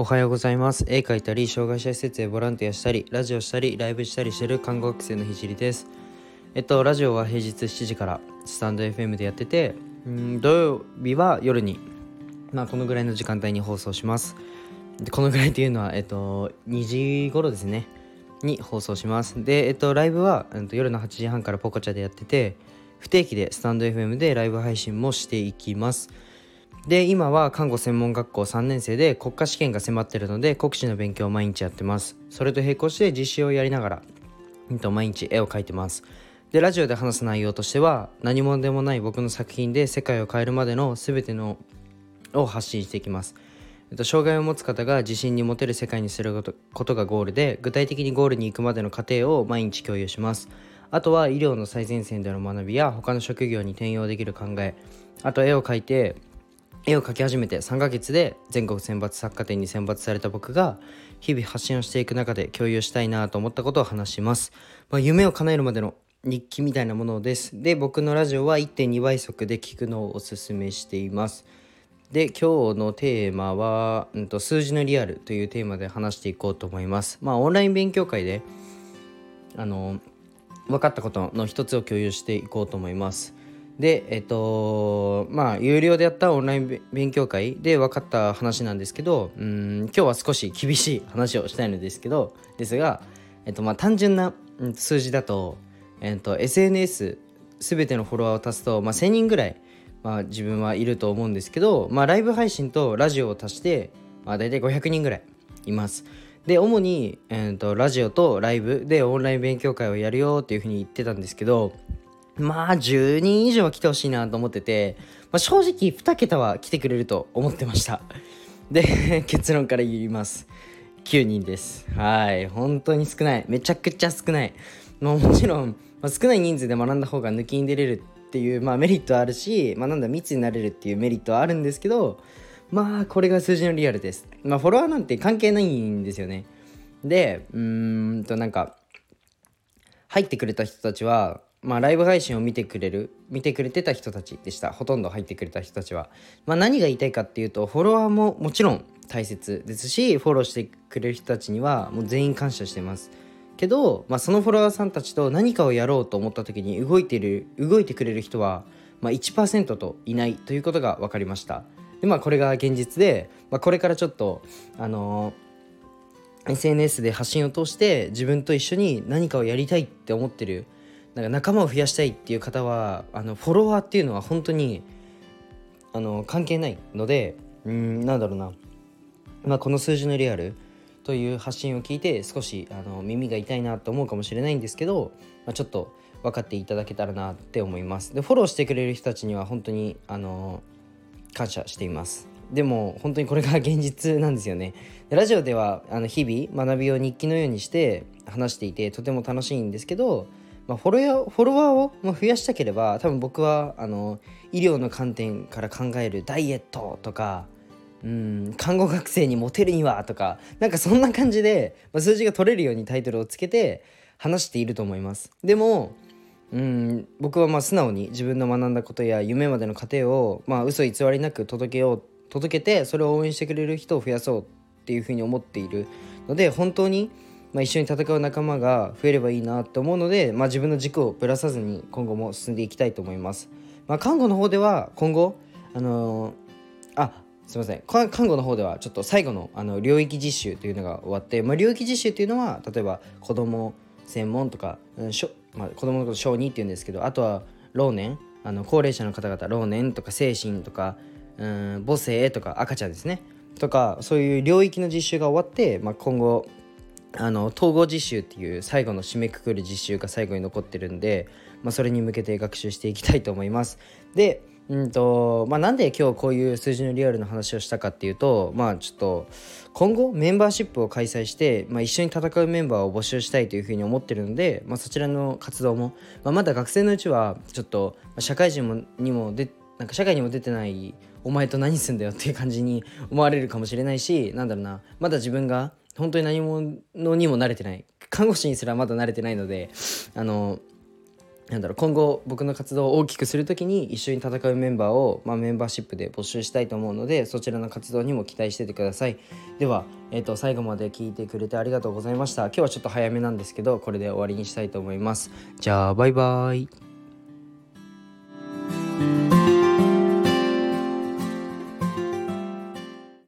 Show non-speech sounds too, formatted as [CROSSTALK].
おはようございます。絵描いたり障害者施設へボランティアしたりラジオしたりライブしたりしてる看護学生のひじりです。えっとラジオは平日7時からスタンド FM でやっててうん土曜日は夜にまあこのぐらいの時間帯に放送します。でこのぐらいっていうのはえっと2時頃ですね。に放送します。でえっとライブは、えっと、夜の8時半からポコチャでやってて不定期でスタンド FM でライブ配信もしていきます。で今は看護専門学校3年生で国家試験が迫ってるので国試の勉強を毎日やってます。それと並行して実習をやりながら、えっと、毎日絵を描いてます。でラジオで話す内容としては何者でもない僕の作品で世界を変えるまでの全てのを発信していきます。えっと、障害を持つ方が自信に持てる世界にすることことがゴールで具体的にゴールに行くまでの過程を毎日共有します。あとは医療の最前線での学びや他の職業に転用できる考えあと絵を描いて絵を描き始めて3ヶ月で全国選抜作家展に選抜された僕が日々発信をしていく中で共有したいなと思ったことを話します、まあ、夢を叶えるまでの日記みたいなものです。で僕のラジオは1.2倍速で聞くのをおすすめしています。で今日のテーマは、うん、と数字のリアルというテーマで話していこうと思います。まあオンライン勉強会であの分かったことの一つを共有していこうと思います。でえっとまあ有料でやったオンライン勉強会で分かった話なんですけどうん今日は少し厳しい話をしたいのですけどですが、えっとまあ、単純な数字だと、えっと、SNS 全てのフォロワーを足すと、まあ、1000人ぐらい、まあ、自分はいると思うんですけど、まあ、ライブ配信とラジオを足して、まあ、大体500人ぐらいいます。で主に、えーとラジオとライブでオンライン勉強会をやるよっていうふうに言ってたんですけどまあ10人以上は来てほしいなと思ってて、まあ、正直2桁は来てくれると思ってました。で [LAUGHS] 結論から言います。9人です。はい。本当に少ない。めちゃくちゃ少ない。ももちろん、まあ、少ない人数で学んだ方が抜きに出れるっていう、まあ、メリットあるし、まあ、なんだ密になれるっていうメリットはあるんですけどまあこれが数字のリアルです。まあフォロワーなんて関係ないんですよね。でうーんとなんか入ってくれた人たちはまあ、ライブ配信を見てくれる見てくれてた人たちでした。ほとんど入ってくれた人たちは、まあ、何が言いたいかっていうとフォロワーももちろん大切ですしフォローしてくれる人たちにはもう全員感謝してます。けど、まあ、そのフォロワーさんたちと何かをやろうと思った時に動いてる動いてくれる人は、まあ、1%といないということが分かりました。でまあこれが現実で、まあ、これからちょっとあのー、SNS で発信を通して自分と一緒に何かをやりたいって思ってるなんか仲間を増やしたいっていう方はあのフォロワーっていうのは本当にあの関係ないのでうんなんだろうな、まあ、この数字のリアルという発信を聞いて少しあの耳が痛いなと思うかもしれないんですけど、まあ、ちょっと分かっていただけたらなって思います。でフォローしてくれる人たちには本当にあの感謝しています。でも本当にこれが現実なんですよね。ラジオではあの日々学びを日記のようにして話していてとても楽しいんですけどまあ、フォロワーフォロワーを増やしたければ多分僕はあの医療の観点から考えるダイエットとかうん看護学生にモテるにはとかなんかそんな感じで、まあ、数字が取れるようにタイトルをつけて話していると思います。でもうん僕はまあ素直に自分の学んだことや夢までの過程をまあ嘘偽りなく届けよう届けてそれを応援してくれる人を増やそうっていうふうに思っているので本当にまあ、一緒に戦う仲間が増えればいいなと思うので、まあ、自分の軸をぶらさずに今後も進んでいきたいと思います。まあ、看護の方では今後、あのー、あすいません看護の方ではちょっと最後のあの領域実習というのが終わって、まあ、領域実習というのは例えば子ども専門とか、うんしょまあ、子どものこと小児っていうんですけどあとは老年あの高齢者の方々老年とか精神とか、うん、母性とか赤ちゃんですねとかそういう領域の実習が終わって、まあ、今後あの統合実習っていう最後の締めくくる実習が最後に残ってるんで、まあ、それに向けて学習していきたいと思います。でうんとまあ、なんで今日こういう数字のリアルの話をしたかっていうとまあちょっと今後メンバーシップを開催して、まあ、一緒に戦うメンバーを募集したいというふうに思ってるので、まあ、そちらの活動も、まあ、まだ学生のうちはちょっと社会人もにもでなんか社会にも出てないお前と何すんだよっていう感じに思われるかもしれないしなんだろうなまだ自分が本当に何者にも慣れてない。看護師にすらまだ慣れてないのであのなんだろう今後僕の活動を大きくする時に一緒に戦うメンバーを、まあ、メンバーシップで募集したいと思うのでそちらの活動にも期待しててください。では、えー、と最後まで聞いてくれてありがとうございました。今日はちょっと早めなんですけどこれで終わりにしたいと思います。じゃあバイバイ。